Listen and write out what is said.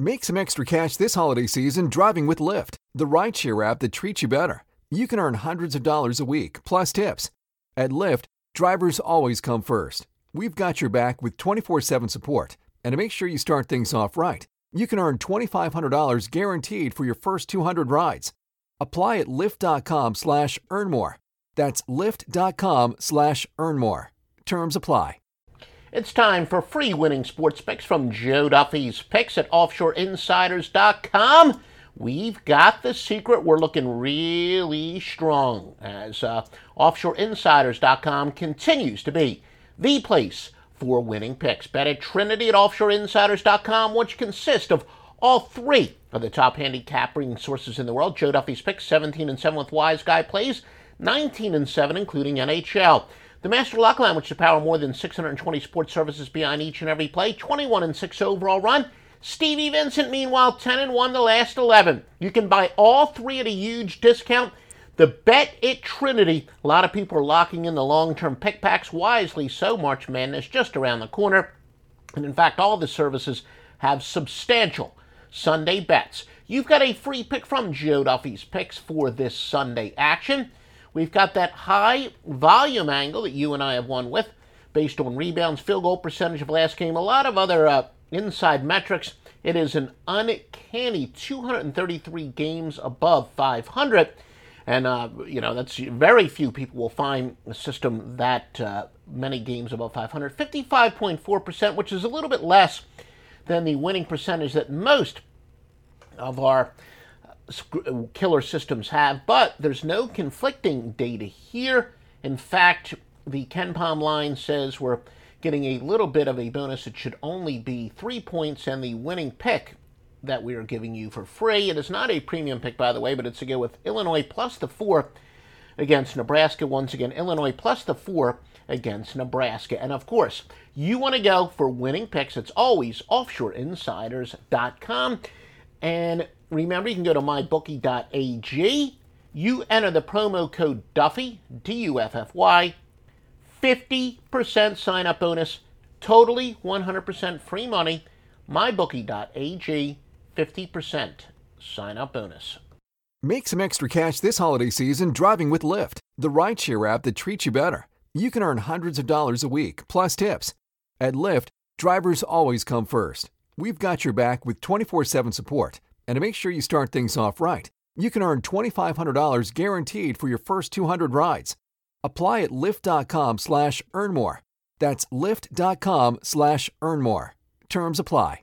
Make some extra cash this holiday season driving with Lyft, the rideshare app that treats you better. You can earn hundreds of dollars a week, plus tips. At Lyft, drivers always come first. We've got your back with 24 7 support. And to make sure you start things off right, you can earn $2,500 guaranteed for your first 200 rides. Apply at lyft.com slash earn more. That's lyft.com slash earn more. Terms apply. It's time for free winning sports picks from Joe Duffy's picks at offshoreinsiders.com. We've got the secret. We're looking really strong as uh, offshoreinsiders.com continues to be the place for winning picks. Bet at Trinity at offshoreinsiders.com, which consists of all three of the top handicapping sources in the world. Joe Duffy's picks 17 and 7 with Wise Guy plays, 19 and 7 including NHL. The Master Lock Line, which to power more than 620 sports services behind each and every play, 21 and 6 overall run. Stevie Vincent, meanwhile, 10 and 1 the last 11. You can buy all three at a huge discount. The bet It Trinity, a lot of people are locking in the long term pick packs wisely, so March Madness just around the corner. And in fact, all the services have substantial Sunday bets. You've got a free pick from Joe Duffy's picks for this Sunday action. We've got that high volume angle that you and I have won with based on rebounds, field goal percentage of last game, a lot of other uh, inside metrics. It is an uncanny 233 games above 500. And, uh, you know, that's very few people will find a system that uh, many games above 500. 55.4%, which is a little bit less than the winning percentage that most of our Uh, killer systems have. But there's no conflicting data here. In fact, the KenPom line says we're getting a little bit of a bonus. It should only be three points, and the winning pick that we are giving you for free. It is not a premium pick, by the way, but it's to go with Illinois plus the four against Nebraska. Once again, Illinois plus the four against Nebraska. And of course, you want to go for winning picks. It's always offshoreinsiders.com. And remember, you can go to mybookie.ag. You enter the promo code Duffy, D U F F Y, 50% sign up bonus, totally 100% free money. MyBookie.ag, 50% sign up bonus. Make some extra cash this holiday season driving with Lyft, the rideshare app that treats you better. You can earn hundreds of dollars a week, plus tips. At Lyft, drivers always come first. We've got your back with 24 7 support. And to make sure you start things off right, you can earn $2,500 guaranteed for your first 200 rides. Apply at lyft.com slash earn more. That's lyft.com slash earn more. Terms apply.